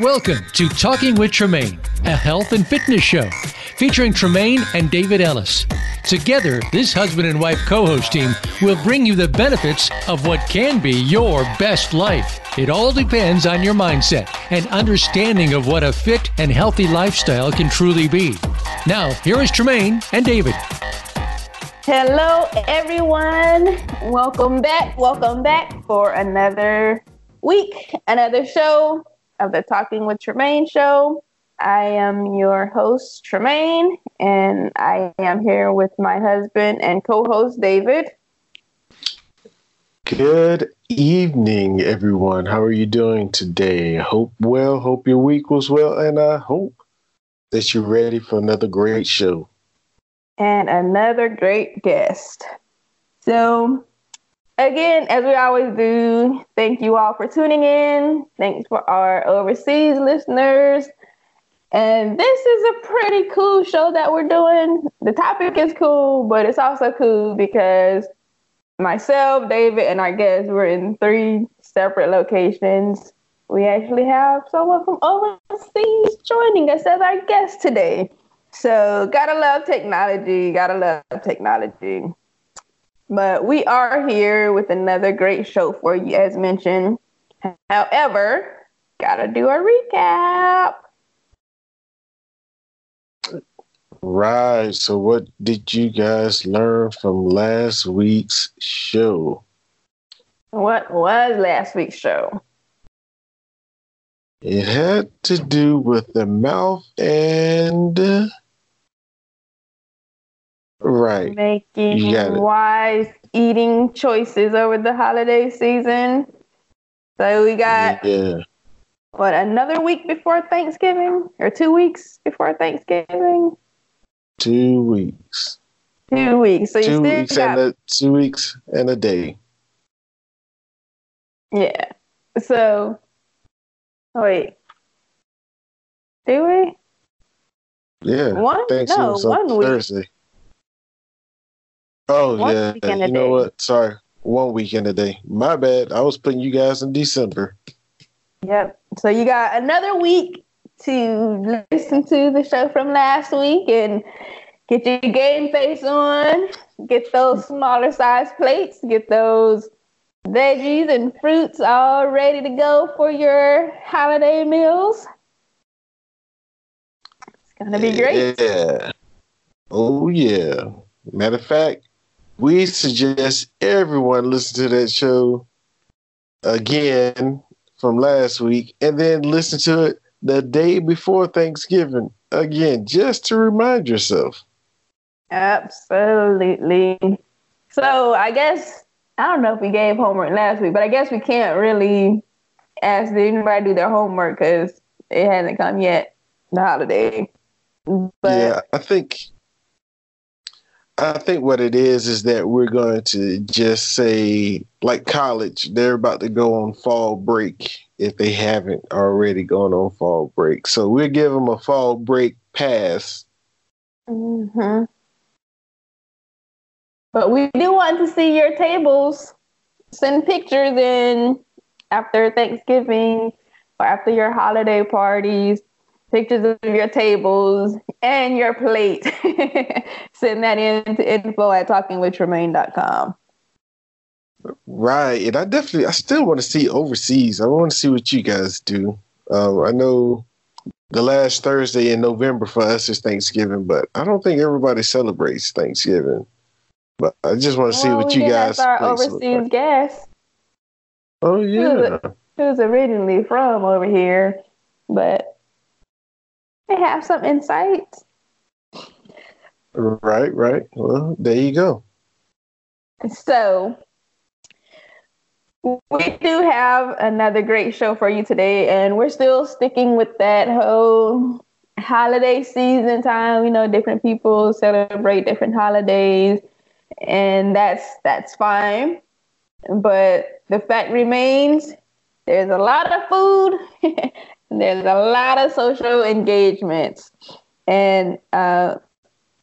Welcome to Talking with Tremaine, a health and fitness show featuring Tremaine and David Ellis. Together, this husband and wife co host team will bring you the benefits of what can be your best life. It all depends on your mindset and understanding of what a fit and healthy lifestyle can truly be. Now, here is Tremaine and David. Hello, everyone. Welcome back. Welcome back for another week, another show of the Talking with Tremaine show. I am your host, Tremaine, and I am here with my husband and co host, David. Good evening, everyone. How are you doing today? Hope well, hope your week was well, and I hope that you're ready for another great show. And another great guest. So, again, as we always do, thank you all for tuning in. Thanks for our overseas listeners. And this is a pretty cool show that we're doing. The topic is cool, but it's also cool because myself, David, and our guests were in three separate locations. We actually have someone from overseas joining us as our guest today. So, gotta love technology, gotta love technology. But we are here with another great show for you, as mentioned. However, gotta do a recap. Right. So, what did you guys learn from last week's show? What was last week's show? It had to do with the mouth and Right. Making wise eating choices over the holiday season. So we got yeah. what another week before Thanksgiving or two weeks before Thanksgiving? Two weeks. Two weeks. So two you weeks got, and a two weeks and a day. Yeah. So wait. Do we? Yeah. One no, one week. Thursday. Oh One yeah, you know day. what? Sorry, one weekend a day. My bad. I was putting you guys in December. Yep. So you got another week to listen to the show from last week and get your game face on, get those smaller size plates, get those veggies and fruits all ready to go for your holiday meals. It's gonna be great. Yeah. Oh yeah. Matter of fact, we suggest everyone listen to that show again from last week and then listen to it the day before Thanksgiving again, just to remind yourself. Absolutely. So I guess I don't know if we gave homework last week, but I guess we can't really ask did anybody do their homework because it hasn't come yet, the holiday. But yeah, I think I think what it is is that we're going to just say like college, they're about to go on fall break if they haven't already gone on fall break. So we'll give them a fall break pass. hmm But we do want to see your tables. Send pictures in after Thanksgiving or after your holiday parties. Pictures of your tables and your plate. Send that in to info at talkingwithtremaine.com. Right. And I definitely I still want to see overseas. I want to see what you guys do. Um, I know the last Thursday in November for us is Thanksgiving, but I don't think everybody celebrates Thanksgiving. But I just want to see Well, what you guys our overseas like. guest Oh yeah. who's originally from over here, but they have some insights. Right, right. Well, there you go. So we do have another great show for you today, and we're still sticking with that whole holiday season time. You know, different people celebrate different holidays, and that's that's fine. But the fact remains, there's a lot of food, there's a lot of social engagements, and uh,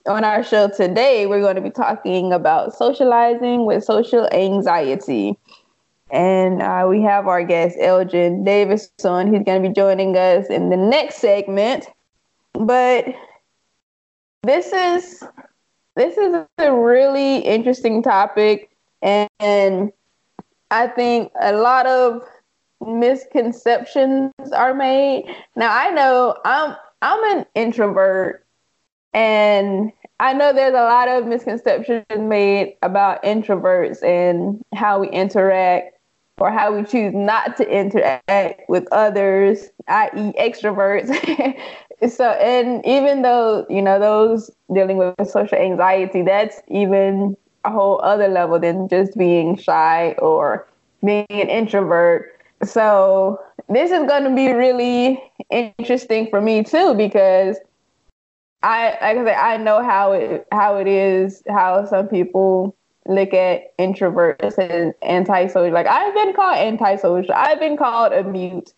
on our show today, we're going to be talking about socializing with social anxiety. And uh, we have our guest, Elgin Davison. He's going to be joining us in the next segment. But this is this is a really interesting topic, and, and I think a lot of misconceptions are made. Now I know I'm I'm an introvert, and I know there's a lot of misconceptions made about introverts and how we interact or how we choose not to interact with others, i.e., extroverts. so, and even though, you know, those dealing with social anxiety, that's even a whole other level than just being shy or being an introvert. So, this is going to be really interesting for me too because I like I said, I know how it how it is, how some people look at introverts and antisocial. Like I've been called antisocial. I've been called a mute.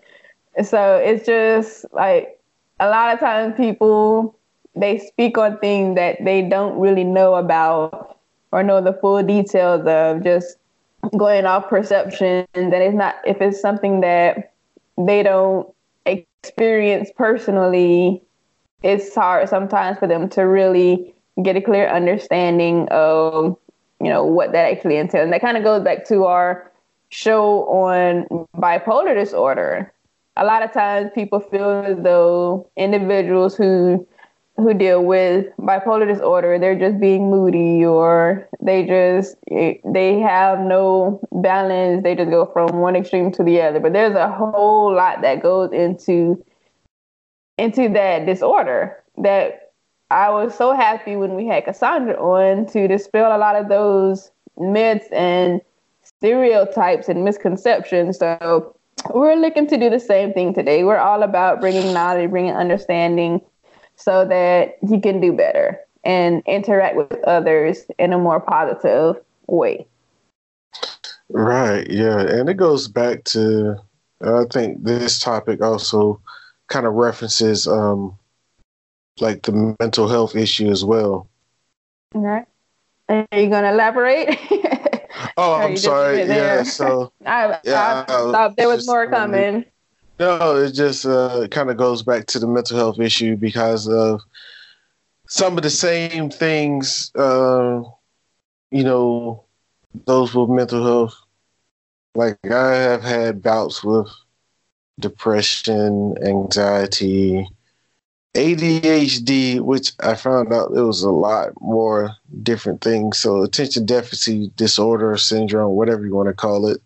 So it's just like a lot of times people they speak on things that they don't really know about or know the full details of just going off perception and it's not if it's something that they don't experience personally it's hard sometimes for them to really get a clear understanding of you know what that actually entails. And that kind of goes back to our show on bipolar disorder. A lot of times people feel as though individuals who who deal with bipolar disorder they're just being moody or they just eh, they have no balance they just go from one extreme to the other but there's a whole lot that goes into into that disorder that I was so happy when we had Cassandra on to dispel a lot of those myths and stereotypes and misconceptions. So we're looking to do the same thing today. We're all about bringing knowledge, bringing understanding so that you can do better and interact with others in a more positive way. Right. Yeah. And it goes back to, I think this topic also kind of references um, like the mental health issue as well. All right. Are you going to elaborate? oh, I'm sorry. Yeah. So I, yeah, I, I thought there was more coming. No, it just uh, kind of goes back to the mental health issue because of some of the same things, uh, you know, those with mental health. Like I have had bouts with depression, anxiety, ADHD, which I found out it was a lot more different things. So, attention deficit disorder syndrome, whatever you want to call it,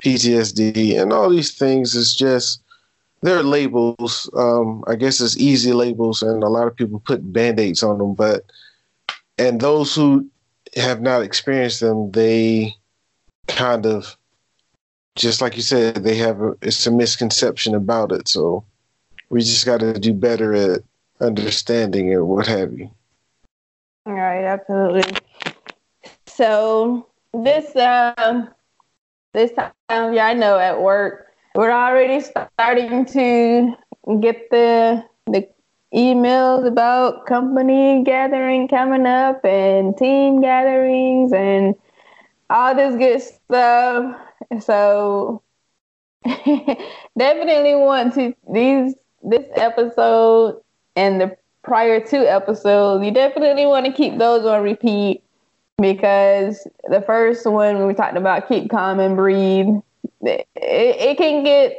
PTSD, and all these things is just they're labels. Um, I guess it's easy labels, and a lot of people put band aids on them. But and those who have not experienced them, they kind of just like you said, they have a, it's a misconception about it. So we just got to do better at understanding it, what have you. All right, absolutely. So this um this time, yeah, I know at work we're already starting to get the the emails about company gathering coming up and team gatherings and all this good stuff. So definitely want to these this episode and the prior two episodes, you definitely want to keep those on repeat because the first one we talked about keep calm and breathe. It, it can get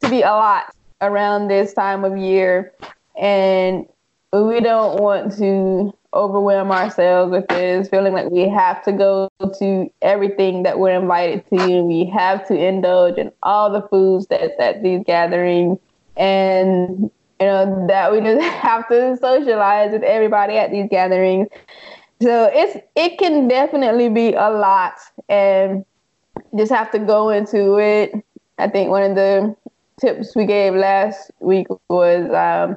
to be a lot around this time of year, and we don't want to overwhelm ourselves with this, feeling like we have to go to everything that we're invited to, and we have to indulge in all the foods that's at these gatherings, and you know that we just have to socialize with everybody at these gatherings. So it's it can definitely be a lot, and just have to go into it. I think one of the tips we gave last week was um,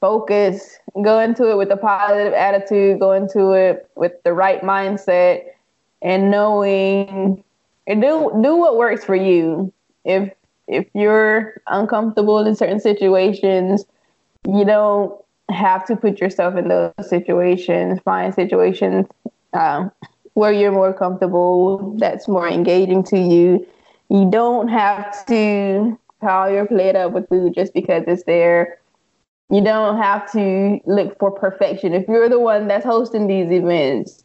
focus, go into it with a positive attitude, go into it with the right mindset and knowing and do do what works for you. If if you're uncomfortable in certain situations, you don't have to put yourself in those situations. Find situations um, where you're more comfortable, that's more engaging to you. You don't have to pile your plate up with food just because it's there. You don't have to look for perfection. If you're the one that's hosting these events,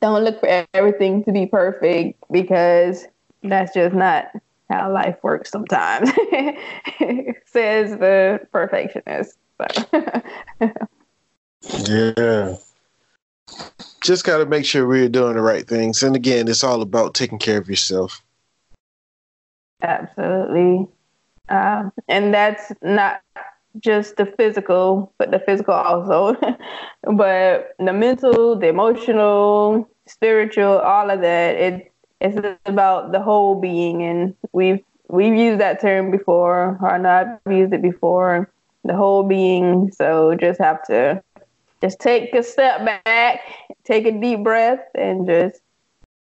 don't look for everything to be perfect because that's just not how life works sometimes, says the perfectionist. yeah. Just got to make sure we're doing the right things. And again, it's all about taking care of yourself. Absolutely. Um, and that's not just the physical, but the physical also, but the mental, the emotional, spiritual, all of that. It it's about the whole being, and we've we've used that term before, or not used it before. The whole being. So just have to just take a step back, take a deep breath, and just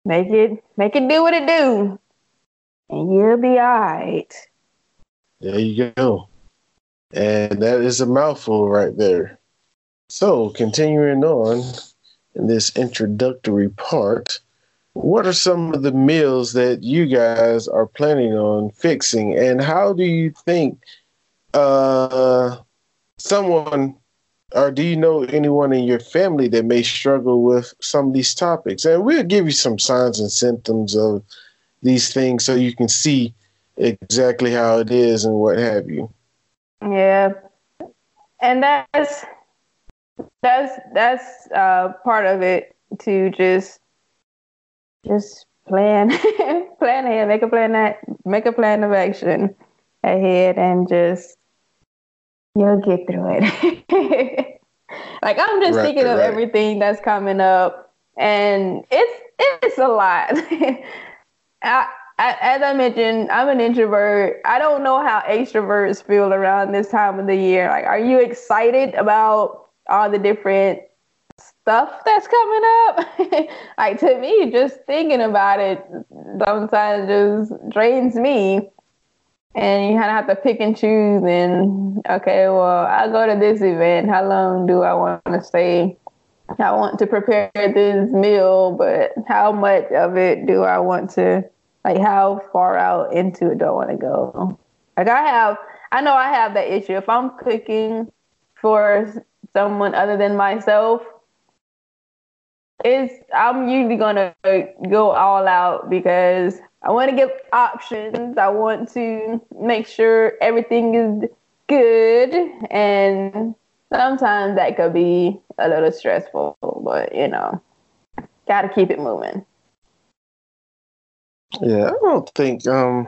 make it make it do what it do, and you'll be all right. There you go. And that is a mouthful right there. So, continuing on in this introductory part, what are some of the meals that you guys are planning on fixing, and how do you think uh, someone, or do you know anyone in your family that may struggle with some of these topics? And we'll give you some signs and symptoms of these things so you can see exactly how it is and what have you. Yeah, and that's that's that's uh, part of it to just just plan plan ahead, make a plan that make a plan of action ahead, and just you'll get through it. like I'm just right, thinking right. of everything that's coming up, and it's it's a lot. I, as I mentioned, I'm an introvert. I don't know how extroverts feel around this time of the year. Like, are you excited about all the different stuff that's coming up? like to me, just thinking about it sometimes just drains me. And you kind of have to pick and choose. And okay, well, I go to this event. How long do I want to stay? I want to prepare this meal, but how much of it do I want to? Like, how far out into it do I want to go? Like, I have, I know I have that issue. If I'm cooking for someone other than myself, it's I'm usually gonna go all out because I want to give options. I want to make sure everything is good, and sometimes that could be a little stressful. But you know, gotta keep it moving. Yeah, I don't think um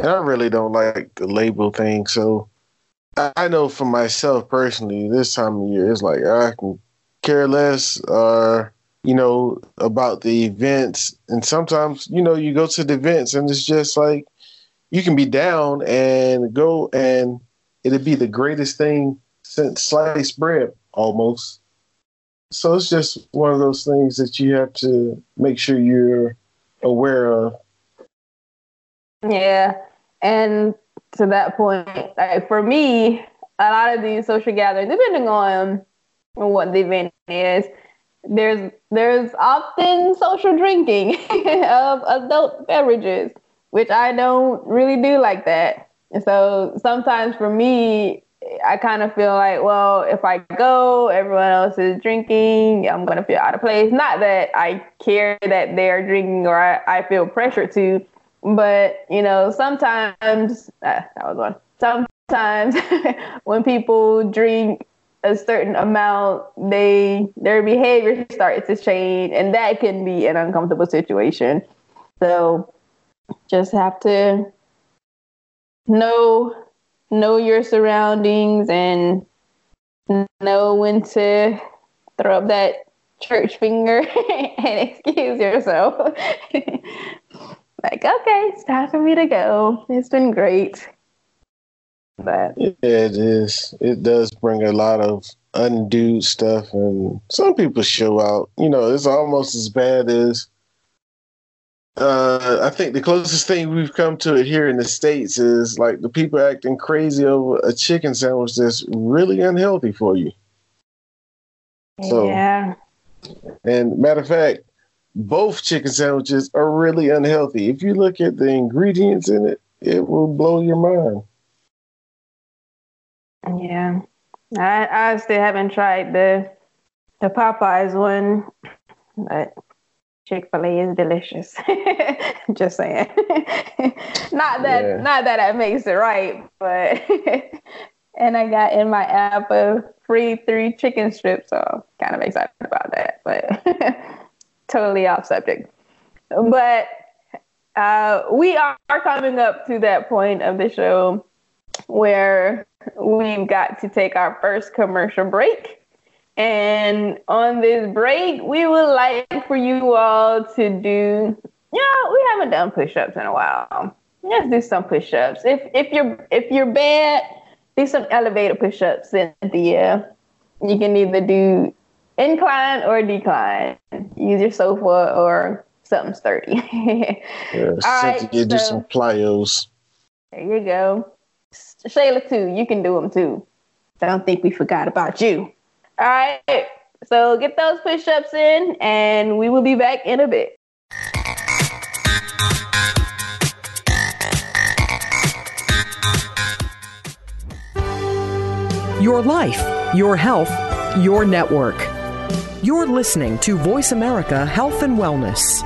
I really don't like the label thing, so I know for myself personally, this time of year it's like I can care less or you know about the events and sometimes you know you go to the events and it's just like you can be down and go and it'd be the greatest thing since sliced bread almost so it's just one of those things that you have to make sure you're aware of. Yeah. And to that point, like for me, a lot of these social gatherings, depending on what the event is, there's there's often social drinking of adult beverages, which I don't really do like that. And so sometimes for me, I kind of feel like, well, if I go, everyone else is drinking, I'm to feel out of place. Not that I care that they're drinking or I, I feel pressure to, but, you know, sometimes, uh, that was one. Sometimes when people drink a certain amount, they their behavior starts to change, and that can be an uncomfortable situation. So just have to know know your surroundings and know when to throw up that church finger and excuse yourself. like, okay, it's time for me to go. It's been great. But yeah, it is. It does bring a lot of undue stuff, and some people show out. You know, it's almost as bad as uh, I think the closest thing we've come to it here in the states is like the people acting crazy over a chicken sandwich that's really unhealthy for you. So, yeah, And matter of fact, both chicken sandwiches are really unhealthy. If you look at the ingredients in it, it will blow your mind. Yeah. I, I still haven't tried the the Popeyes one, but Chick Fil A is delicious. Just saying. not that yeah. not that that makes it right, but and I got in my app a free three chicken strips, so kind of excited about that. But totally off subject. But uh, we are coming up to that point of the show where we've got to take our first commercial break. And on this break, we would like for you all to do, yeah, we haven't done push-ups in a while. Let's do some push-ups. If if you're if you're bad, do some elevator push-ups, Cynthia. You can either do incline or decline. Use your sofa or something sturdy. yeah, All right, so, do some plyos. There you go. Shayla too. You can do them too. I don't think we forgot about you. All right. So get those push ups in, and we will be back in a bit. Your life, your health, your network. You're listening to Voice America Health and Wellness.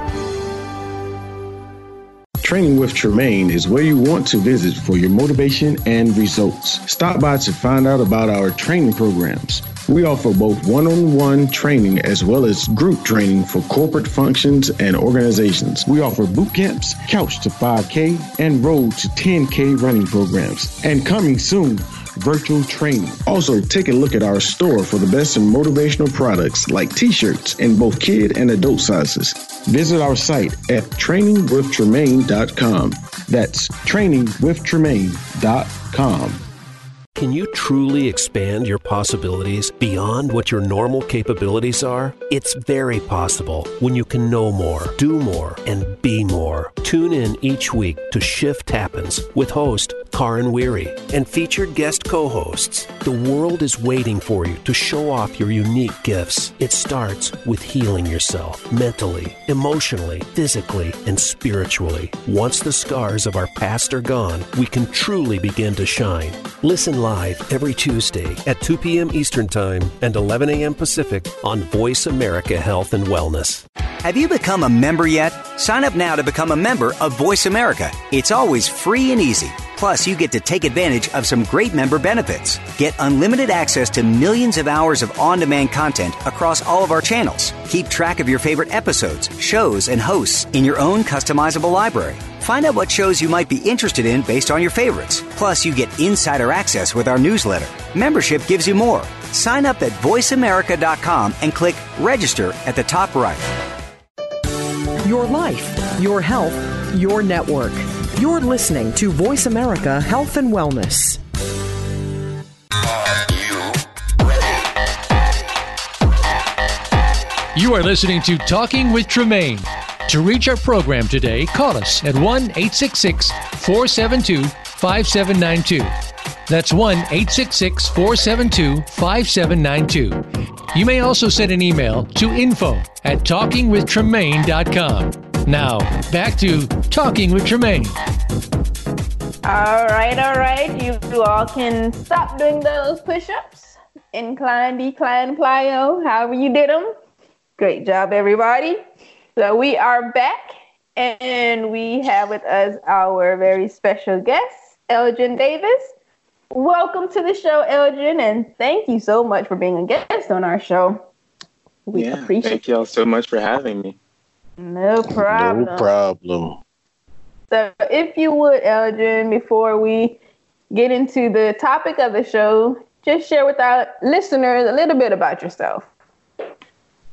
Training with Tremaine is where you want to visit for your motivation and results. Stop by to find out about our training programs. We offer both one on one training as well as group training for corporate functions and organizations. We offer boot camps, couch to 5K, and road to 10K running programs. And coming soon, virtual training. Also, take a look at our store for the best in motivational products like t shirts in both kid and adult sizes. Visit our site at trainingwithtremaine.com. That's trainingwithtremaine.com. Can you truly expand your possibilities beyond what your normal capabilities are? It's very possible when you can know more, do more, and be more. Tune in each week to Shift Happens with host Karin Weary and featured guest co hosts. The world is waiting for you to show off your unique gifts. It starts with healing yourself mentally, emotionally, physically, and spiritually. Once the scars of our past are gone, we can truly begin to shine. Listen live every Tuesday at 2 p.m. Eastern Time and 11 a.m. Pacific on Voice America Health and Wellness. Have you become a member yet? Sign up now to become a member of Voice America. It's always free and easy. Plus, you get to take advantage of some great member benefits. Get unlimited access to millions of hours of on demand content across all of our channels. Keep track of your favorite episodes, shows, and hosts in your own customizable library. Find out what shows you might be interested in based on your favorites. Plus, you get insider access with our newsletter. Membership gives you more. Sign up at voiceamerica.com and click register at the top right. Your life, your health, your network. You're listening to Voice America Health and Wellness. You are listening to Talking with Tremaine. To reach our program today, call us at 1 866 472 5792. That's 1 866 472 5792. You may also send an email to info at talkingwithtremaine.com. Now, back to Talking with Tremaine. All right, all right. You, you all can stop doing those push ups. Incline, decline, plyo, however you did them. Great job, everybody. So we are back, and we have with us our very special guest, Elgin Davis. Welcome to the show, Elgin, and thank you so much for being a guest on our show. We yeah, appreciate Thank y'all so much for having me. No problem. No problem. So, if you would, Elgin, before we get into the topic of the show, just share with our listeners a little bit about yourself.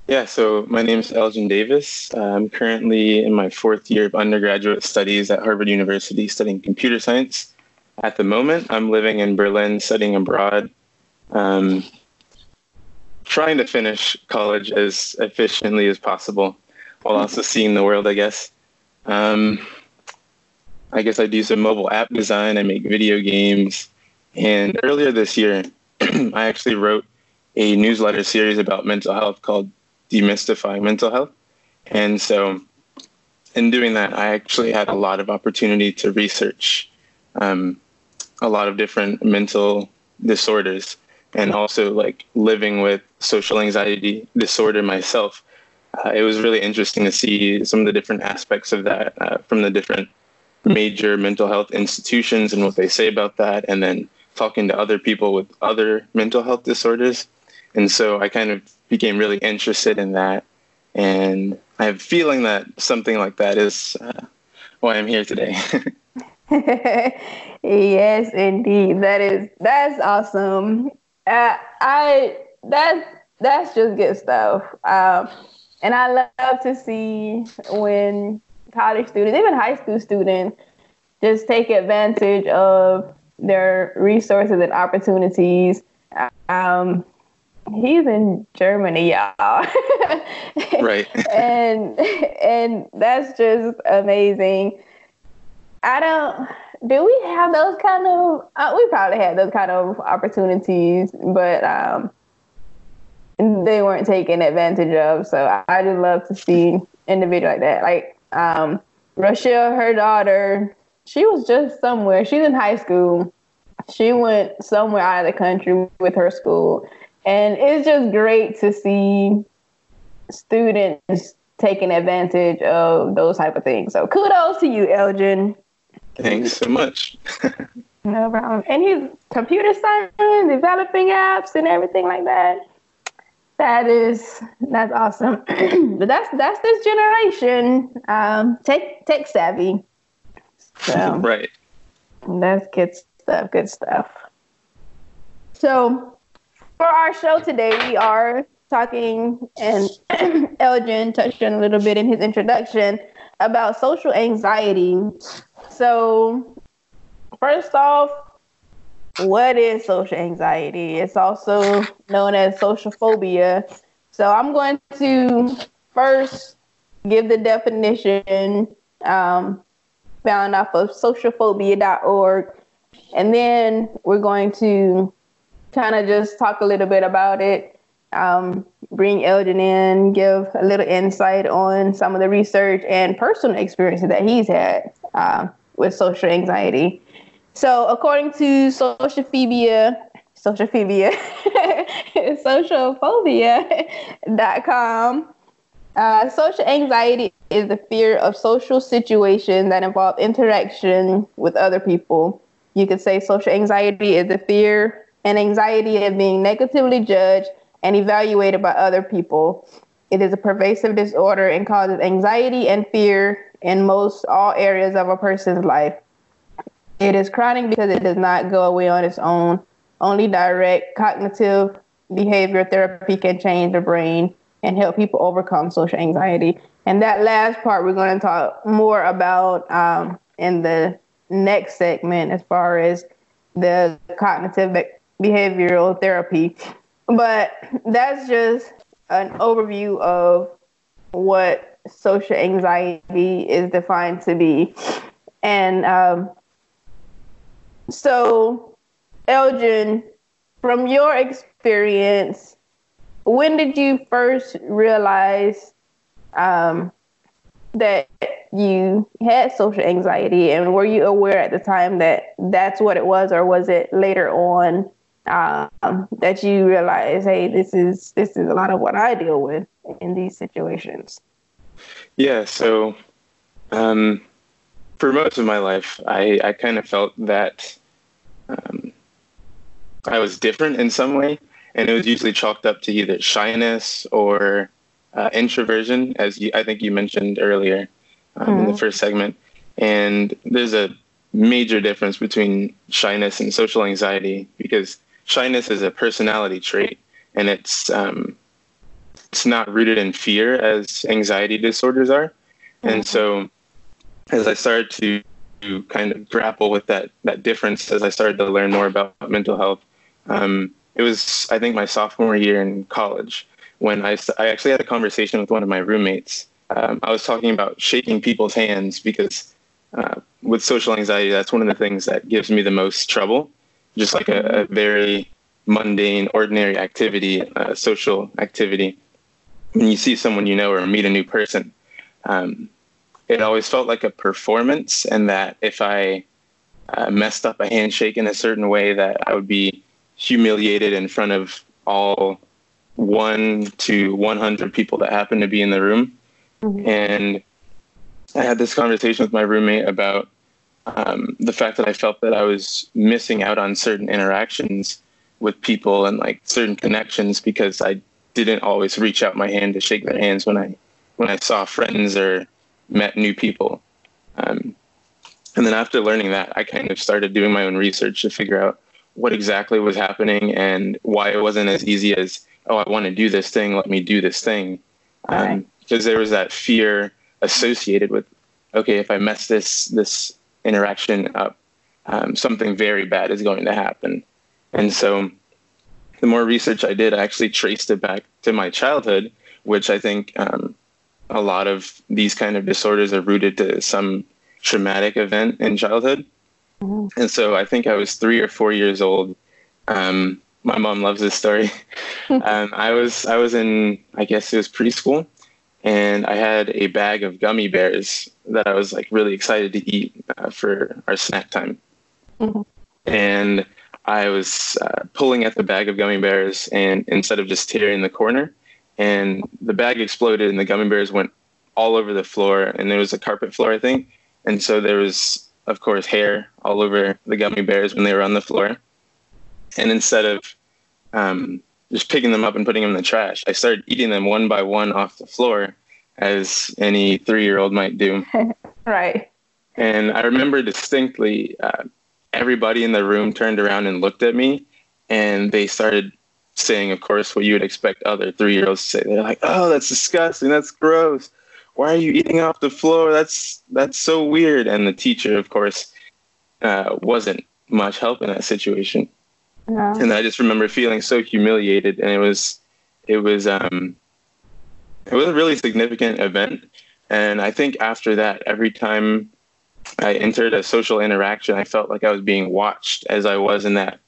Yeah, so my name is Elgin Davis. I'm currently in my fourth year of undergraduate studies at Harvard University studying computer science. At the moment, I'm living in Berlin studying abroad, um, trying to finish college as efficiently as possible while also seeing the world, I guess. Um, I guess I do some mobile app design, I make video games. And earlier this year, I actually wrote a newsletter series about mental health called demystify mental health. And so, in doing that, I actually had a lot of opportunity to research um, a lot of different mental disorders and also like living with social anxiety disorder myself. Uh, it was really interesting to see some of the different aspects of that uh, from the different major mental health institutions and what they say about that, and then talking to other people with other mental health disorders. And so I kind of became really interested in that. And I have a feeling that something like that is uh, why I'm here today. yes, indeed. That is that's awesome. Uh, I that's that's just good stuff. Um, and I love to see when college students, even high school students, just take advantage of their resources and opportunities. Um, he's in Germany, y'all. right. and and that's just amazing. I don't. Do we have those kind of? Uh, we probably had those kind of opportunities, but um, they weren't taken advantage of. So I, I just love to see individual like that. Like um, Rochelle, her daughter, she was just somewhere. She's in high school. She went somewhere out of the country with her school, and it's just great to see students taking advantage of those type of things. So kudos to you, Elgin. Thanks so much. no problem. And he's computer science, developing apps and everything like that. That is that's awesome. but that's that's this generation. Um, tech tech savvy. So right. That's good stuff. Good stuff. So for our show today, we are talking, and Elgin touched on a little bit in his introduction about social anxiety. So, first off, what is social anxiety? It's also known as social phobia. So I'm going to first give the definition um, found off of socialphobia.org. And then we're going to kind of just talk a little bit about it, um, bring Elgin in, give a little insight on some of the research and personal experiences that he's had uh, with social anxiety. So, according to Socialphobia, Socialphobia, socialphobia.com, uh, social anxiety is the fear of social situations that involve interaction with other people. You could say social anxiety is the fear and anxiety of being negatively judged and evaluated by other people. It is a pervasive disorder and causes anxiety and fear in most all areas of a person's life. It is chronic because it does not go away on its own. Only direct cognitive behavior therapy can change the brain and help people overcome social anxiety. And that last part we're going to talk more about um, in the next segment as far as the cognitive behavioral therapy. But that's just an overview of what social anxiety is defined to be. And um, so, Elgin, from your experience, when did you first realize um, that you had social anxiety, and were you aware at the time that that's what it was, or was it later on um, that you realize, hey, this is this is a lot of what I deal with in these situations? Yeah. So, um, for most of my life, I I kind of felt that um, I was different in some way, and it was usually chalked up to either shyness or uh, introversion, as you, I think you mentioned earlier um, mm. in the mm-hmm. first segment. And there's a major difference between shyness and social anxiety because shyness is a personality trait, and it's um, it's not rooted in fear as anxiety disorders are. And so, as I started to to kind of grapple with that that difference as I started to learn more about mental health. Um, it was I think my sophomore year in college when I I actually had a conversation with one of my roommates. Um, I was talking about shaking people's hands because uh, with social anxiety, that's one of the things that gives me the most trouble. Just like a, a very mundane, ordinary activity, uh, social activity. when you see someone you know or meet a new person, um, it always felt like a performance, and that if I uh, messed up a handshake in a certain way, that I would be humiliated in front of all one to 100 people that happened to be in the room. Mm-hmm. And I had this conversation with my roommate about um, the fact that I felt that I was missing out on certain interactions with people and like certain connections because I didn't always reach out my hand to shake their hands when I when I saw friends or met new people. Um, and then after learning that, I kind of started doing my own research to figure out what exactly was happening and why it wasn't as easy as, oh, I want to do this thing, let me do this thing. Um, right. Because there was that fear associated with, okay, if I mess this this interaction up, um, something very bad is going to happen. And so the more research I did, I actually traced it back to my childhood, which I think um, a lot of these kind of disorders are rooted to some traumatic event in childhood. Mm-hmm. And so I think I was three or four years old. Um, my mom loves this story. um, I was I was in I guess it was preschool, and I had a bag of gummy bears that I was like really excited to eat uh, for our snack time. Mm-hmm. And I was uh, pulling at the bag of gummy bears, and instead of just tearing the corner, and the bag exploded, and the gummy bears went all over the floor, and there was a carpet floor, I think, and so there was, of course, hair all over the gummy bears when they were on the floor. And instead of um, just picking them up and putting them in the trash. I started eating them one by one off the floor, as any three year old might do. right. And I remember distinctly uh, everybody in the room turned around and looked at me, and they started saying, of course, what you would expect other three year olds to say. They're like, oh, that's disgusting. That's gross. Why are you eating off the floor? That's that's so weird. And the teacher, of course, uh, wasn't much help in that situation. And I just remember feeling so humiliated, and it was, it was, um, it was a really significant event. And I think after that, every time I entered a social interaction, I felt like I was being watched as I was in that,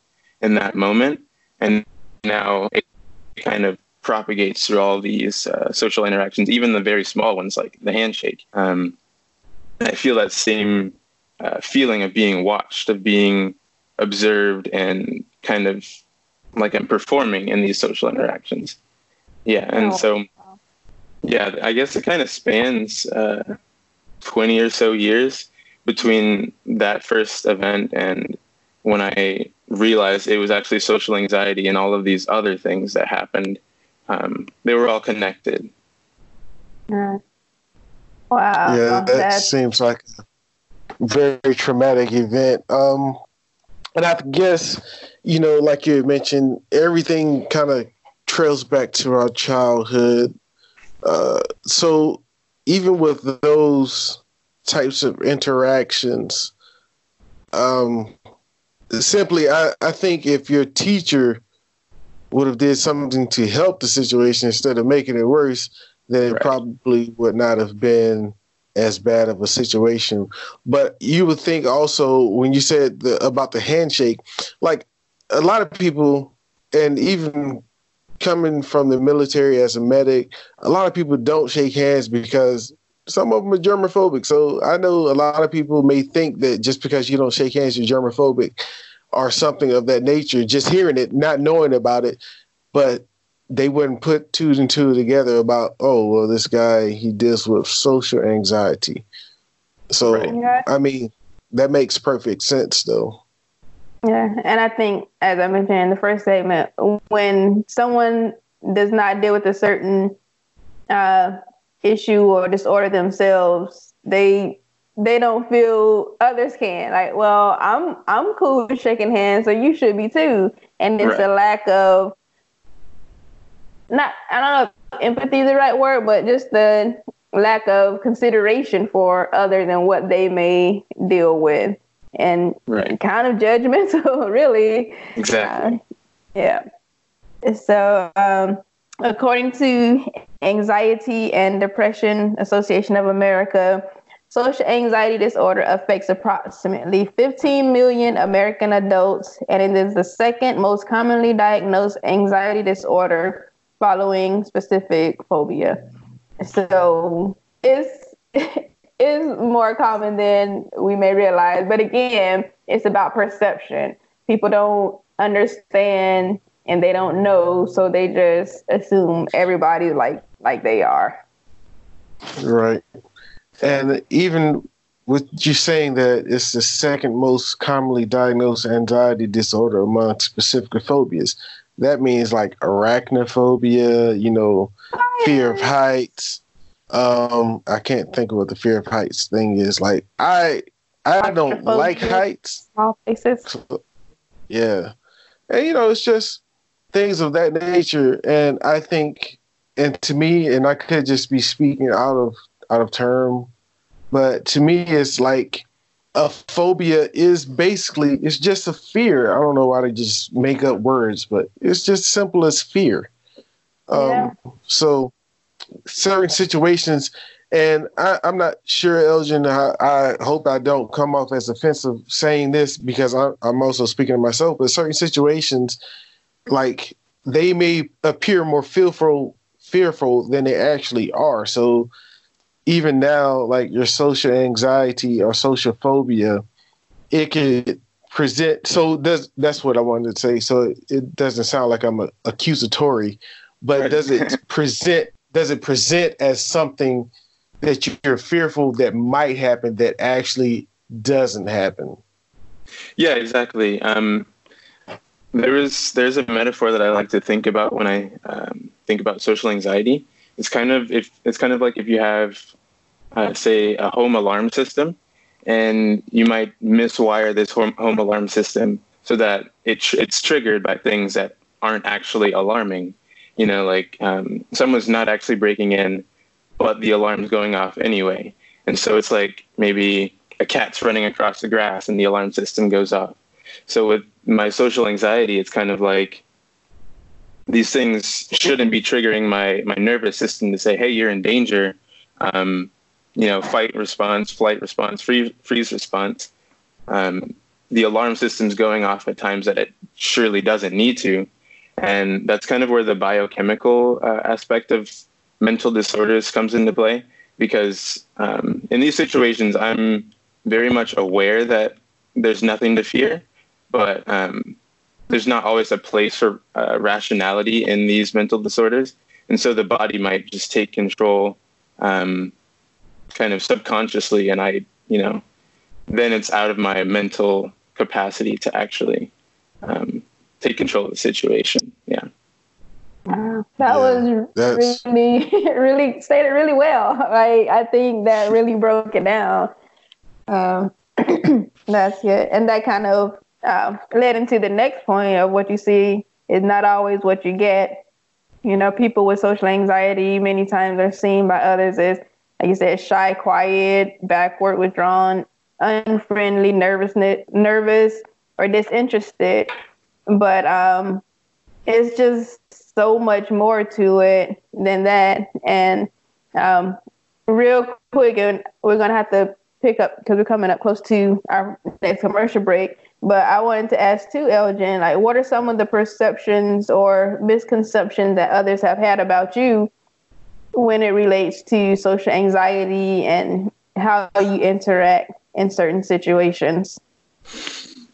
in that moment. And now it kind of propagates through all these uh, social interactions, even the very small ones like the handshake. Um, I feel that same uh, feeling of being watched, of being observed and kind of like I'm performing in these social interactions. Yeah, and oh, so yeah, I guess it kind of spans uh, 20 or so years between that first event and when I realized it was actually social anxiety and all of these other things that happened. Um, they were all connected. Mm. Wow. Yeah, that That's... seems like a very traumatic event. Um, and I guess, you know, like you mentioned, everything kind of trails back to our childhood. Uh, so even with those types of interactions, um, simply, I, I think if your teacher would have did something to help the situation instead of making it worse, then right. it probably would not have been as bad of a situation. But you would think also when you said the, about the handshake, like a lot of people, and even coming from the military as a medic, a lot of people don't shake hands because some of them are germophobic. So I know a lot of people may think that just because you don't shake hands, you're germophobic or something of that nature. Just hearing it, not knowing about it, but they wouldn't put two and two together about oh well this guy he deals with social anxiety so right. i mean that makes perfect sense though yeah and i think as i mentioned in the first statement when someone does not deal with a certain uh, issue or disorder themselves they they don't feel others can like well i'm i'm cool with shaking hands so you should be too and it's right. a lack of not I don't know if empathy is the right word, but just the lack of consideration for other than what they may deal with and right. kind of judgmental really exactly uh, yeah so um, according to anxiety and depression association of america social anxiety disorder affects approximately 15 million american adults and it is the second most commonly diagnosed anxiety disorder following specific phobia. So it's is more common than we may realize. But again, it's about perception. People don't understand and they don't know, so they just assume everybody like like they are. Right. And even with you saying that it's the second most commonly diagnosed anxiety disorder among specific phobias, that means like arachnophobia, you know, fear of heights. Um, I can't think of what the fear of heights thing is. Like I I don't like heights. Small places. Yeah. And you know, it's just things of that nature. And I think and to me, and I could just be speaking out of out of term, but to me it's like a phobia is basically it's just a fear. I don't know why they just make up words, but it's just simple as fear. Um, yeah. So certain situations, and I, am not sure, Elgin. I, I, hope I don't come off as offensive saying this because I, I'm also speaking to myself. But certain situations, like they may appear more fearful, fearful than they actually are. So even now, like your social anxiety or social phobia, it could present. So that's that's what I wanted to say. So it doesn't sound like I'm a, accusatory, but does it present? Does it present as something that you're fearful that might happen that actually doesn't happen? Yeah, exactly. Um, there is there's a metaphor that I like to think about when I um, think about social anxiety. It's kind of if it's kind of like if you have, uh, say, a home alarm system, and you might miswire this home, alarm system so that it tr- it's triggered by things that aren't actually alarming. You know, like um, someone's not actually breaking in, but the alarm's going off anyway. And so it's like maybe a cat's running across the grass and the alarm system goes off. So with my social anxiety, it's kind of like these things shouldn't be triggering my my nervous system to say, "Hey, you're in danger." Um, you know, fight response, flight response, freeze, freeze response. Um, the alarm system's going off at times that it surely doesn't need to, and that's kind of where the biochemical uh, aspect of mental disorders comes into play. Because um, in these situations, I'm very much aware that there's nothing to fear, but um, there's not always a place for uh, rationality in these mental disorders, and so the body might just take control, um, kind of subconsciously, and I, you know, then it's out of my mental capacity to actually um, take control of the situation. Yeah. Wow, that yeah, was really, really stated really well. I I think that really broke it down. Um, that's good, and that kind of uh, led into the next point of what you see is not always what you get. You know, people with social anxiety many times are seen by others as, like you said, shy, quiet, backward, withdrawn, unfriendly, nervous, nervous, or disinterested. But um, it's just so much more to it than that. And um, real quick, and we're gonna have to pick up because we're coming up close to our next commercial break. But I wanted to ask too, Elgin, like, what are some of the perceptions or misconceptions that others have had about you when it relates to social anxiety and how you interact in certain situations?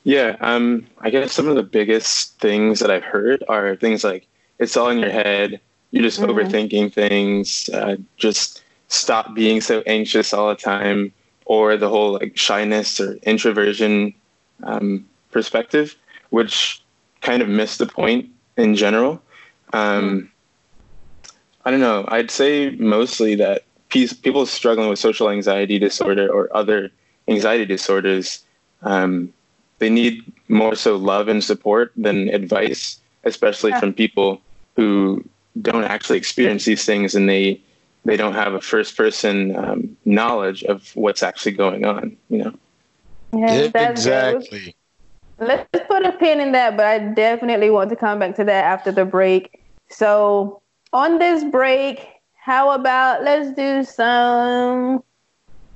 Yeah, um, I guess some of the biggest things that I've heard are things like it's all in your head, you're just mm-hmm. overthinking things, uh, just stop being so anxious all the time, or the whole like shyness or introversion um, perspective, which kind of missed the point in general. Um, I don't know. I'd say mostly that people struggling with social anxiety disorder or other anxiety disorders, um, they need more so love and support than advice, especially yeah. from people who don't actually experience these things and they they don't have a first person um, knowledge of what's actually going on. You know. Yeah, exactly. Let's put a pin in that, but I definitely want to come back to that after the break. So, on this break, how about let's do some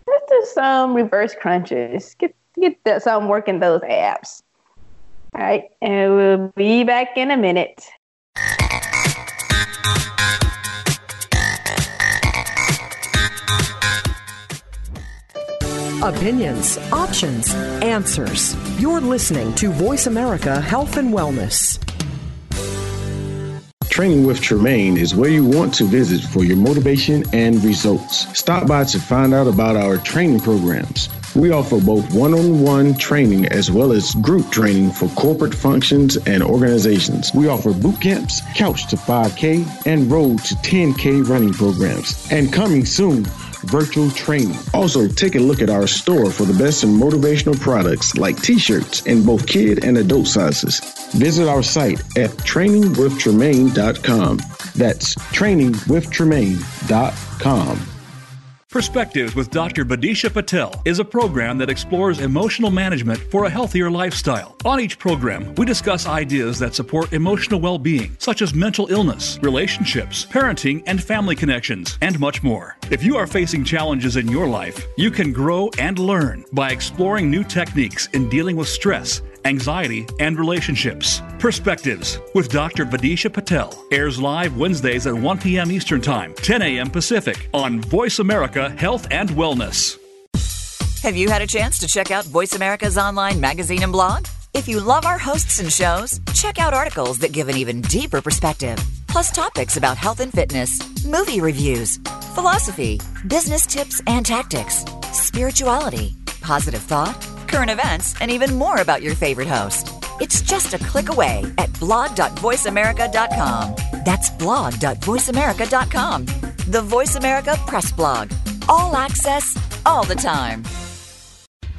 let's do some reverse crunches. Get get that, some working those abs. All right, and we'll be back in a minute. Opinions, options, answers. You're listening to Voice America Health and Wellness. Training with Tremaine is where you want to visit for your motivation and results. Stop by to find out about our training programs. We offer both one on one training as well as group training for corporate functions and organizations. We offer boot camps, couch to 5K, and road to 10K running programs. And coming soon, virtual training. Also, take a look at our store for the best in motivational products like t shirts in both kid and adult sizes. Visit our site at trainingwithtremaine.com. That's trainingwithtremaine.com. Perspectives with Dr. Badisha Patel is a program that explores emotional management for a healthier lifestyle. On each program, we discuss ideas that support emotional well being, such as mental illness, relationships, parenting, and family connections, and much more. If you are facing challenges in your life, you can grow and learn by exploring new techniques in dealing with stress anxiety, and relationships. Perspectives with Dr. Badisha Patel airs live Wednesdays at 1 p.m. Eastern Time, 10 a.m. Pacific on Voice America Health and Wellness. Have you had a chance to check out Voice America's online magazine and blog? If you love our hosts and shows, check out articles that give an even deeper perspective, plus topics about health and fitness, movie reviews, philosophy, business tips and tactics, spirituality, positive thought current events, and even more about your favorite host. It's just a click away at blog.voiceamerica.com. That's blog.voiceamerica.com. The Voice America Press Blog. All access, all the time.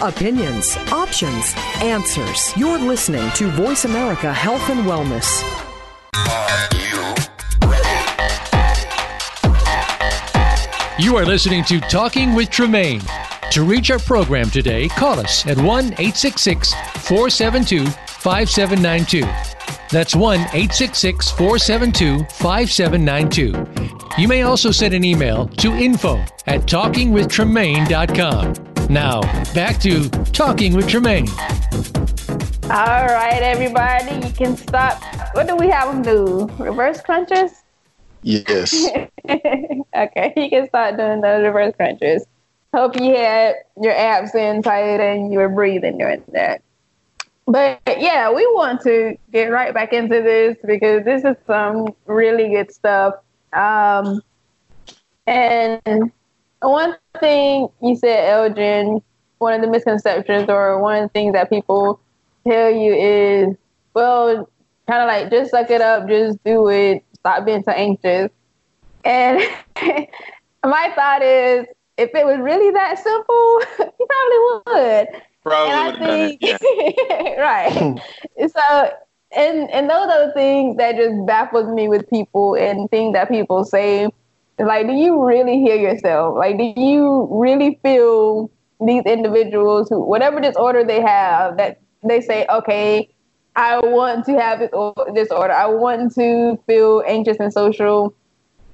Opinions, options, answers. You're listening to Voice America Health and Wellness. You are listening to Talking with Tremaine. To reach our program today, call us at 1 866 472 5792. That's 1 866 472 5792. You may also send an email to info at talkingwithtremaine.com. Now, back to Talking with Tremaine. All right, everybody, you can stop. What do we have them do? Reverse crunches? Yes. okay, you can start doing those reverse crunches. Hope you had your abs in tight and you were breathing during that. But yeah, we want to get right back into this because this is some really good stuff. Um, and one thing you said, Elgin, one of the misconceptions or one of the things that people tell you is, well, kind of like just suck it up, just do it, stop being so anxious. And my thought is, if it was really that simple, you probably would. Probably and I think, yeah. right. so, and and those are the things that just baffles me with people and things that people say. Like, do you really hear yourself? Like, do you really feel these individuals who, whatever disorder they have, that they say, okay, I want to have this disorder. I want to feel anxious in social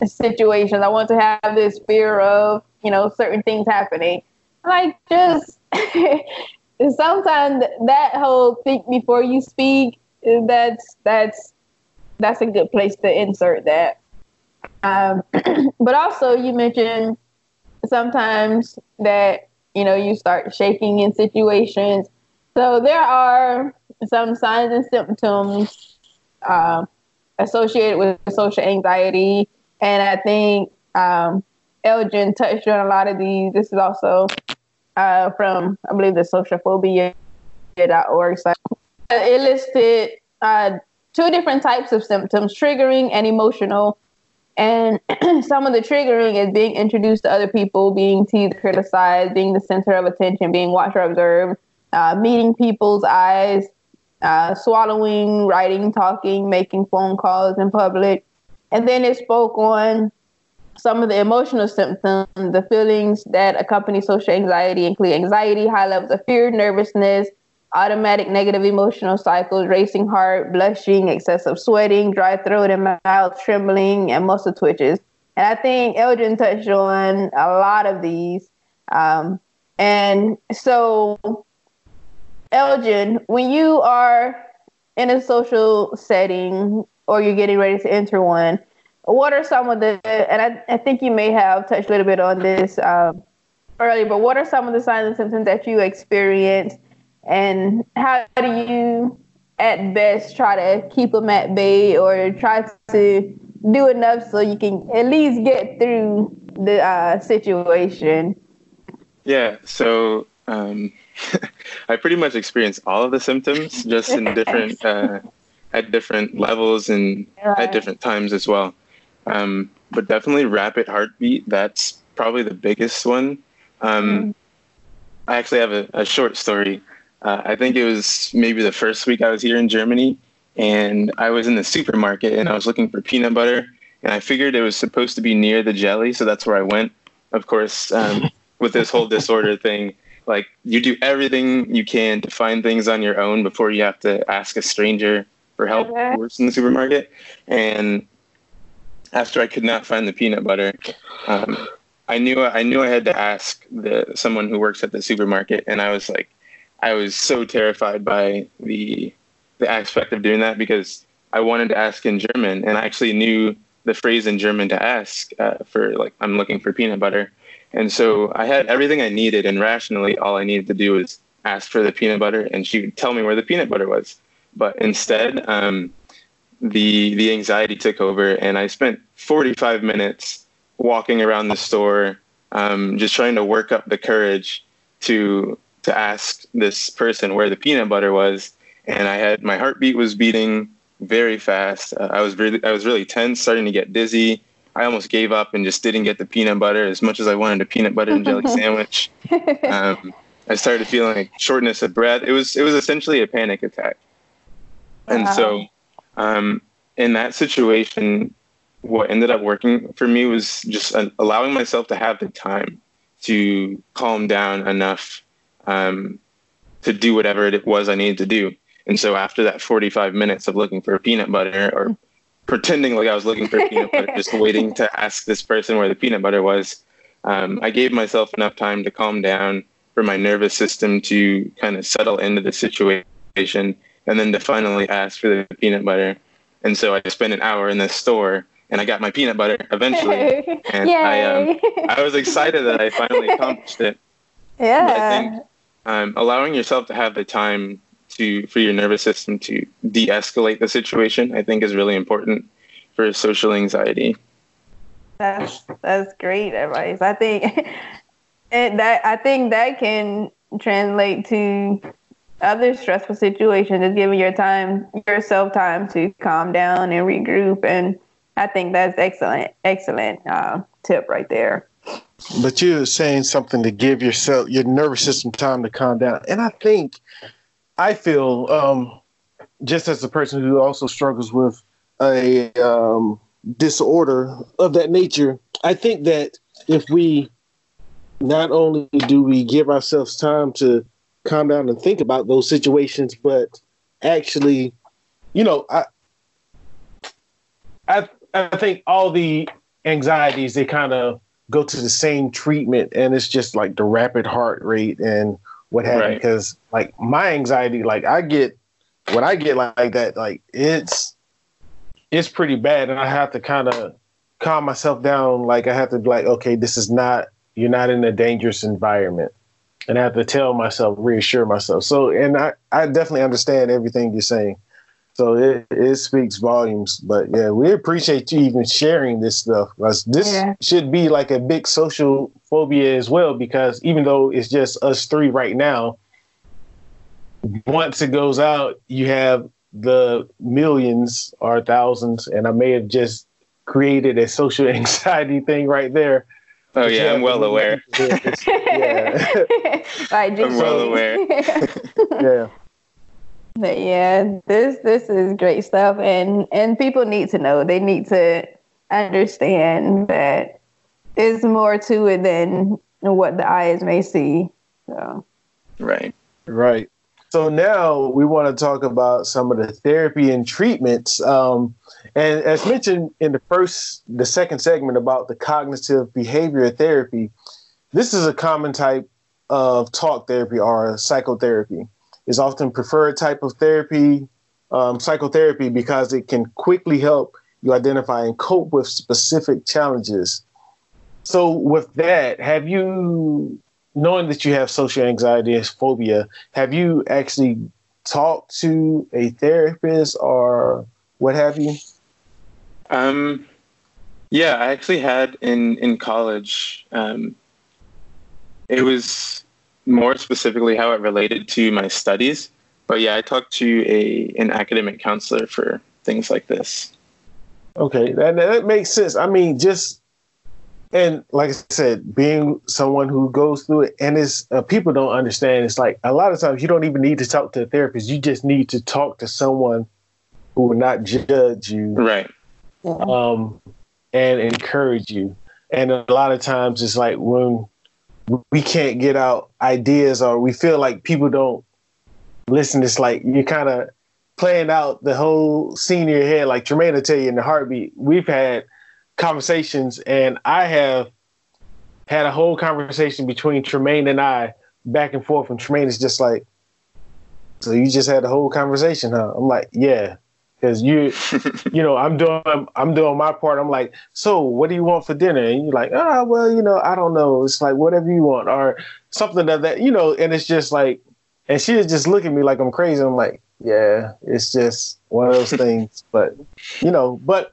situations. I want to have this fear of you know, certain things happening. Like just sometimes that whole think before you speak, that's that's that's a good place to insert that. Um, but also you mentioned sometimes that you know you start shaking in situations. So there are some signs and symptoms uh, associated with social anxiety, and I think um, Elgin touched on a lot of these. This is also uh, from, I believe, the socialphobia.org site. It listed uh, two different types of symptoms triggering and emotional. And some of the triggering is being introduced to other people, being teased, criticized, being the center of attention, being watched or observed, uh, meeting people's eyes, uh, swallowing, writing, talking, making phone calls in public. And then it spoke on some of the emotional symptoms, the feelings that accompany social anxiety include anxiety, high levels of fear, nervousness, automatic negative emotional cycles, racing heart, blushing, excessive sweating, dry throat and mouth trembling, and muscle twitches. And I think Elgin touched on a lot of these. Um, and so, Elgin, when you are in a social setting or you're getting ready to enter one, what are some of the and I, I think you may have touched a little bit on this um, earlier, but what are some of the signs and symptoms that you experience, and how do you, at best, try to keep them at bay or try to do enough so you can at least get through the uh, situation? Yeah, so um, I pretty much experience all of the symptoms, just in different uh, at different levels and right. at different times as well. Um, but definitely rapid heartbeat. That's probably the biggest one. Um, mm. I actually have a, a short story. Uh, I think it was maybe the first week I was here in Germany, and I was in the supermarket and I was looking for peanut butter, and I figured it was supposed to be near the jelly, so that's where I went. Of course, um, with this whole disorder thing, like you do everything you can to find things on your own before you have to ask a stranger for help okay. who works in the supermarket. And after I could not find the peanut butter, um, I knew I knew I had to ask the someone who works at the supermarket, and I was like, I was so terrified by the the aspect of doing that because I wanted to ask in German, and I actually knew the phrase in German to ask uh, for like I'm looking for peanut butter, and so I had everything I needed, and rationally, all I needed to do was ask for the peanut butter, and she would tell me where the peanut butter was. But instead, um, the the anxiety took over, and I spent 45 minutes walking around the store, um, just trying to work up the courage to to ask this person where the peanut butter was. And I had my heartbeat was beating very fast. Uh, I was really I was really tense, starting to get dizzy. I almost gave up and just didn't get the peanut butter as much as I wanted a peanut butter and jelly sandwich. Um, I started feeling like shortness of breath. It was it was essentially a panic attack. And wow. so um, in that situation, what ended up working for me was just allowing myself to have the time to calm down enough um, to do whatever it was I needed to do. And so after that 45 minutes of looking for peanut butter or pretending like I was looking for peanut butter, just waiting to ask this person where the peanut butter was, um, I gave myself enough time to calm down for my nervous system to kind of settle into the situation and then to finally ask for the peanut butter. And so I spent an hour in the store and I got my peanut butter eventually. and I, um, I was excited that I finally accomplished it. Yeah. But I think um, allowing yourself to have the time to for your nervous system to de-escalate the situation, I think, is really important for social anxiety. That's that's great advice. I think and that I think that can translate to other stressful situations. Is giving your time yourself time to calm down and regroup and I think that's excellent, excellent uh, tip right there. But you're saying something to give yourself your nervous system time to calm down, and I think I feel um, just as a person who also struggles with a um, disorder of that nature, I think that if we not only do we give ourselves time to calm down and think about those situations, but actually, you know, I I I think all the anxieties they kind of go to the same treatment, and it's just like the rapid heart rate and what have right. you. Because like my anxiety, like I get when I get like, like that, like it's it's pretty bad, and I have to kind of calm myself down. Like I have to be like, okay, this is not you're not in a dangerous environment. And I have to tell myself, reassure myself. So, and I, I definitely understand everything you're saying. So it, it speaks volumes. But yeah, we appreciate you even sharing this stuff this yeah. should be like a big social phobia as well. Because even though it's just us three right now, once it goes out, you have the millions or thousands, and I may have just created a social anxiety thing right there. Oh yeah, I'm well aware. yeah. I'm well aware. yeah. But yeah, this this is great stuff, and and people need to know. They need to understand that there's more to it than what the eyes may see. So. Right. Right. So now we want to talk about some of the therapy and treatments. Um, and as mentioned in the first, the second segment about the cognitive behavior therapy, this is a common type of talk therapy or psychotherapy is often preferred type of therapy, um, psychotherapy, because it can quickly help you identify and cope with specific challenges. So, with that, have you knowing that you have social anxiety and phobia, have you actually talked to a therapist or what have you? Um, yeah, I actually had in in college. Um, it was more specifically how it related to my studies, but yeah, I talked to a an academic counselor for things like this. Okay, that that makes sense. I mean, just and like I said, being someone who goes through it, and it's uh, people don't understand. It's like a lot of times you don't even need to talk to a therapist. You just need to talk to someone who will not judge you, right? Um, and encourage you. And a lot of times it's like when we can't get out ideas or we feel like people don't listen. It's like you're kind of playing out the whole scene in your head. Like Tremaine will tell you in the heartbeat, we've had conversations and I have had a whole conversation between Tremaine and I back and forth. And Tremaine is just like, so you just had a whole conversation, huh? I'm like, yeah, because you, you know, I'm doing, I'm doing my part. I'm like, so what do you want for dinner? And you're like, ah, oh, well, you know, I don't know. It's like whatever you want or something that that, you know, and it's just like, and she is just looking at me like I'm crazy. I'm like, yeah, it's just one of those things. But you know, but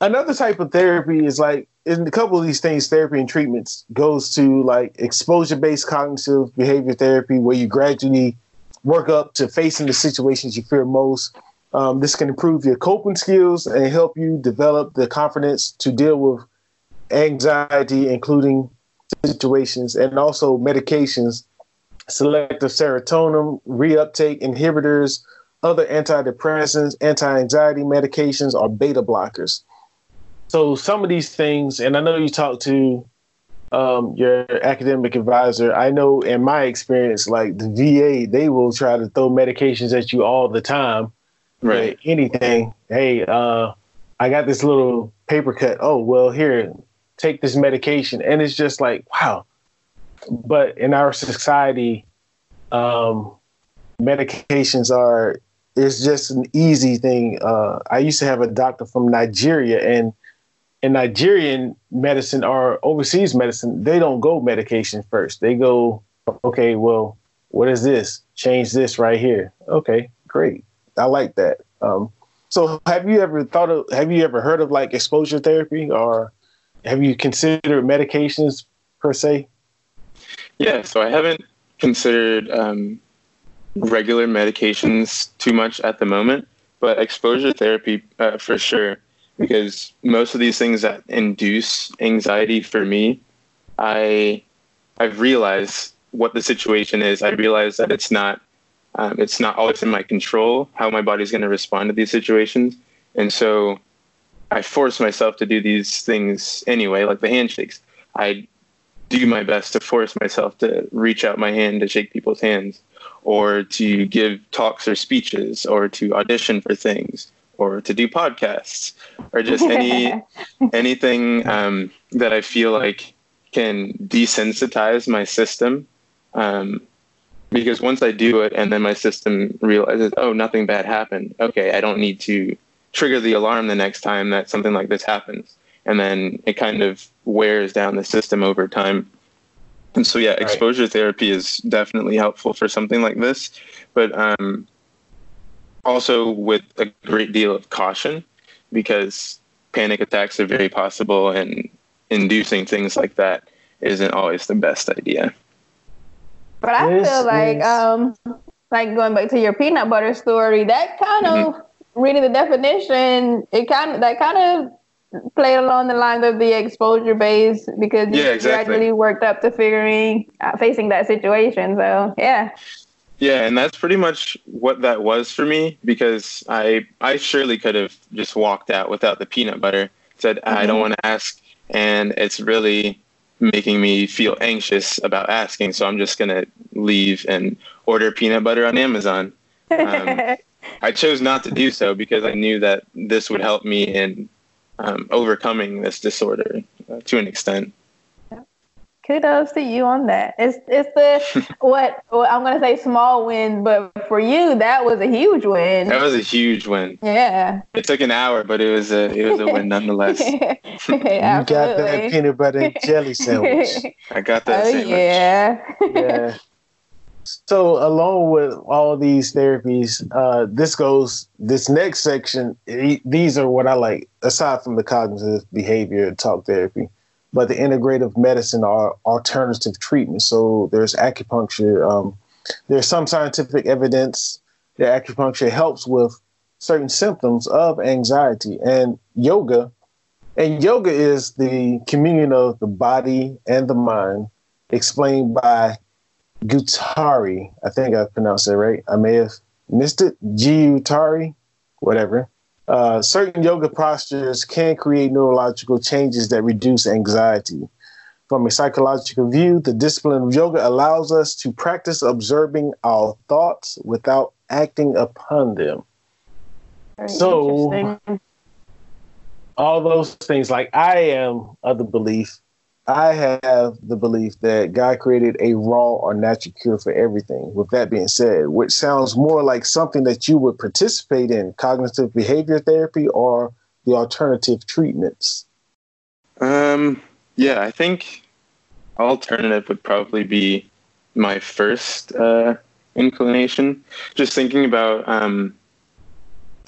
another type of therapy is like in a couple of these things, therapy and treatments goes to like exposure based cognitive behavior therapy, where you gradually work up to facing the situations you fear most. Um, this can improve your coping skills and help you develop the confidence to deal with anxiety, including situations, and also medications, selective serotonin reuptake inhibitors, other antidepressants, anti anxiety medications, or beta blockers. So, some of these things, and I know you talked to um, your academic advisor. I know in my experience, like the VA, they will try to throw medications at you all the time right. anything hey uh i got this little paper cut. Oh well here take this medication. And it's just like wow. But in our society um medications are it's just an easy thing. Uh i used to have a doctor from nigeria and in nigerian medicine or overseas medicine they don't go medication first. They go okay well what is this? Change this right here. Okay great I like that. Um, so have you ever thought of, have you ever heard of like exposure therapy or have you considered medications per se? Yeah, so I haven't considered um, regular medications too much at the moment, but exposure therapy uh, for sure, because most of these things that induce anxiety for me, I I've realized what the situation is. I realize that it's not um, it's not always in my control how my body's going to respond to these situations. And so I force myself to do these things anyway, like the handshakes. I do my best to force myself to reach out my hand to shake people's hands or to give talks or speeches or to audition for things or to do podcasts or just any anything um, that I feel like can desensitize my system um, because once I do it and then my system realizes, oh, nothing bad happened. Okay, I don't need to trigger the alarm the next time that something like this happens. And then it kind of wears down the system over time. And so, yeah, exposure right. therapy is definitely helpful for something like this, but um, also with a great deal of caution because panic attacks are very possible and inducing things like that isn't always the best idea. But I this feel like, is... um, like going back to your peanut butter story, that kind mm-hmm. of reading the definition, it kind of that kind of played along the lines of the exposure base because you yeah, exactly. gradually worked up to figuring uh, facing that situation. So yeah. Yeah, and that's pretty much what that was for me because I I surely could have just walked out without the peanut butter. Said mm-hmm. I don't mm-hmm. want to ask, and it's really making me feel anxious about asking. So I'm just going to leave and order peanut butter on Amazon. Um, I chose not to do so because I knew that this would help me in um, overcoming this disorder uh, to an extent. Kudos to you on that. It's it's the what, what I'm gonna say small win, but for you that was a huge win. That was a huge win. Yeah. It took an hour, but it was a it was a win nonetheless. you got that peanut butter and jelly sandwich. I got that oh, sandwich. Yeah. yeah. So along with all these therapies, uh, this goes this next section. e- These are what I like, aside from the cognitive behavior talk therapy, but the integrative medicine are alternative treatments. So there's acupuncture. Um, there's some scientific evidence that acupuncture helps with certain symptoms of anxiety and yoga. And yoga is the communion of the body and the mind, explained by Gutari. I think I pronounced that right. I may have missed it. Gutari, whatever. Uh, certain yoga postures can create neurological changes that reduce anxiety. From a psychological view, the discipline of yoga allows us to practice observing our thoughts without acting upon them. Very So- all those things. Like I am of the belief, I have the belief that God created a raw or natural cure for everything. With that being said, which sounds more like something that you would participate in cognitive behavior therapy or the alternative treatments. Um, yeah, I think alternative would probably be my first uh, inclination. Just thinking about, um,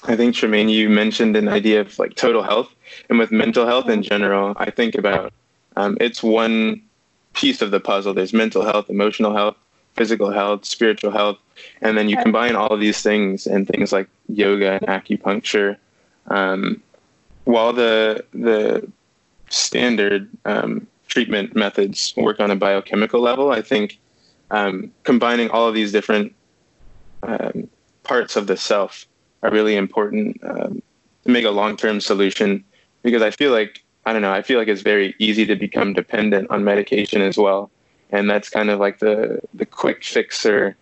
I think Tremaine, you mentioned an idea of like total health, and with mental health in general, I think about um, it's one piece of the puzzle. There's mental health, emotional health, physical health, spiritual health, and then you combine all of these things and things like yoga and acupuncture. Um, while the the standard um, treatment methods work on a biochemical level, I think um, combining all of these different um, parts of the self are really important um, to make a long term solution. Because I feel like I don't know, I feel like it's very easy to become dependent on medication as well, and that's kind of like the the quick fixer.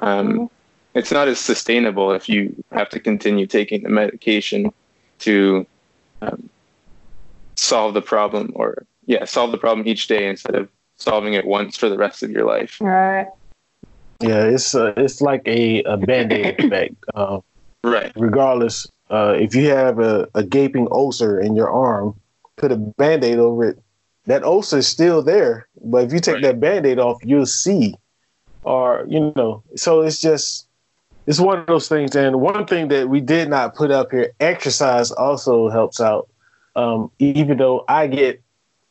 Um, It's not as sustainable if you have to continue taking the medication to um, solve the problem or yeah solve the problem each day instead of solving it once for the rest of your life Right. Yeah, it's uh, it's like a, a band aid effect. Uh, right. Regardless, uh, if you have a, a gaping ulcer in your arm, put a band aid over it. That ulcer is still there, but if you take that band aid off, you'll see. Or, you know, so it's just, it's one of those things. And one thing that we did not put up here exercise also helps out. Um, even though I get,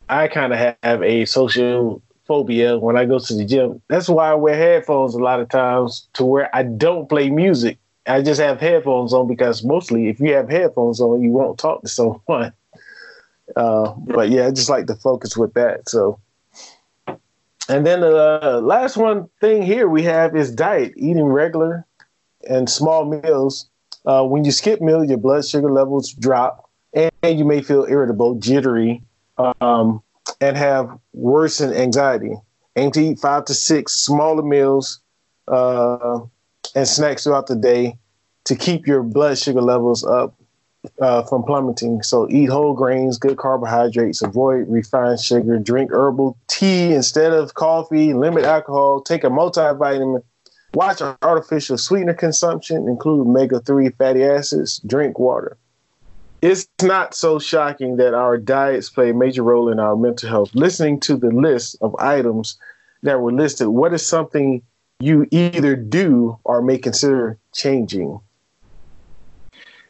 I kind of have a social phobia when I go to the gym. That's why I wear headphones a lot of times to where I don't play music. I just have headphones on because mostly if you have headphones on, you won't talk to someone. Uh, but yeah, I just like to focus with that. So, and then the uh, last one thing here we have is diet, eating regular and small meals. Uh, when you skip meal, your blood sugar levels drop, and you may feel irritable, jittery, um, and have worsened anxiety. Aim to eat five to six smaller meals uh, and snacks throughout the day to keep your blood sugar levels up uh, from plummeting. So eat whole grains, good carbohydrates, avoid refined sugar, drink herbal tea instead of coffee, limit alcohol, take a multivitamin, watch artificial sweetener consumption, include omega 3 fatty acids, drink water. It's not so shocking that our diets play a major role in our mental health. Listening to the list of items that were listed, what is something you either do or may consider changing?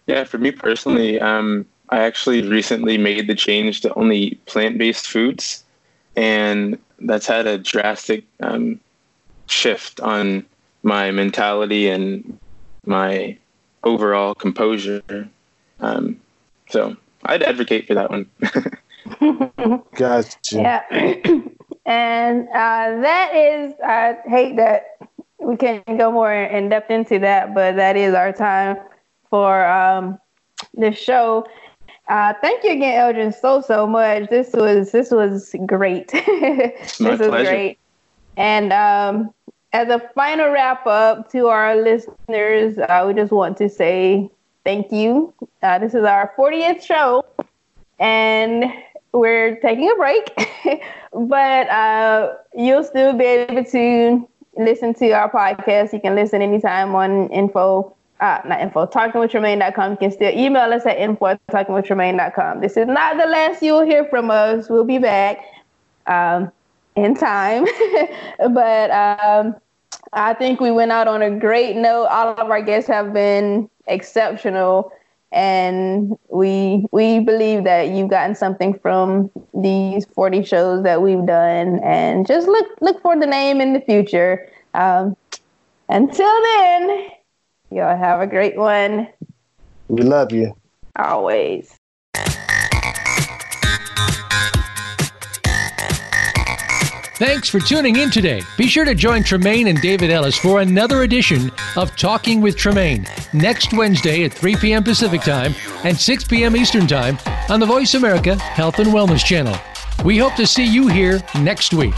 Yeah, for me personally, um, I actually recently made the change to only eat plant-based foods, and that's had a drastic um, shift on my mentality and my overall composure. Um, so I'd advocate for that one. Gotcha. Yeah. and uh, that is, I hate that we can't go more in depth into that, but that is our time for um, this show. Uh, thank you again, Eldrin, so so much. This was this was great. this my was pleasure. great. And um, as a final wrap up to our listeners, uh, we just want to say thank you. Uh, this is our 40th show, and we're taking a break, but uh, you'll still be able to listen to our podcast. You can listen anytime on info, uh, not info, talkingwithtremaine.com. You can still email us at info at talkingwithtremaine.com. This is not the last you'll hear from us. We'll be back um, in time. but um, I think we went out on a great note. All of our guests have been exceptional and we we believe that you've gotten something from these 40 shows that we've done and just look look for the name in the future um, until then y'all have a great one we love you always Thanks for tuning in today. Be sure to join Tremaine and David Ellis for another edition of Talking with Tremaine next Wednesday at 3 p.m. Pacific Time and 6 p.m. Eastern Time on the Voice America Health and Wellness Channel. We hope to see you here next week.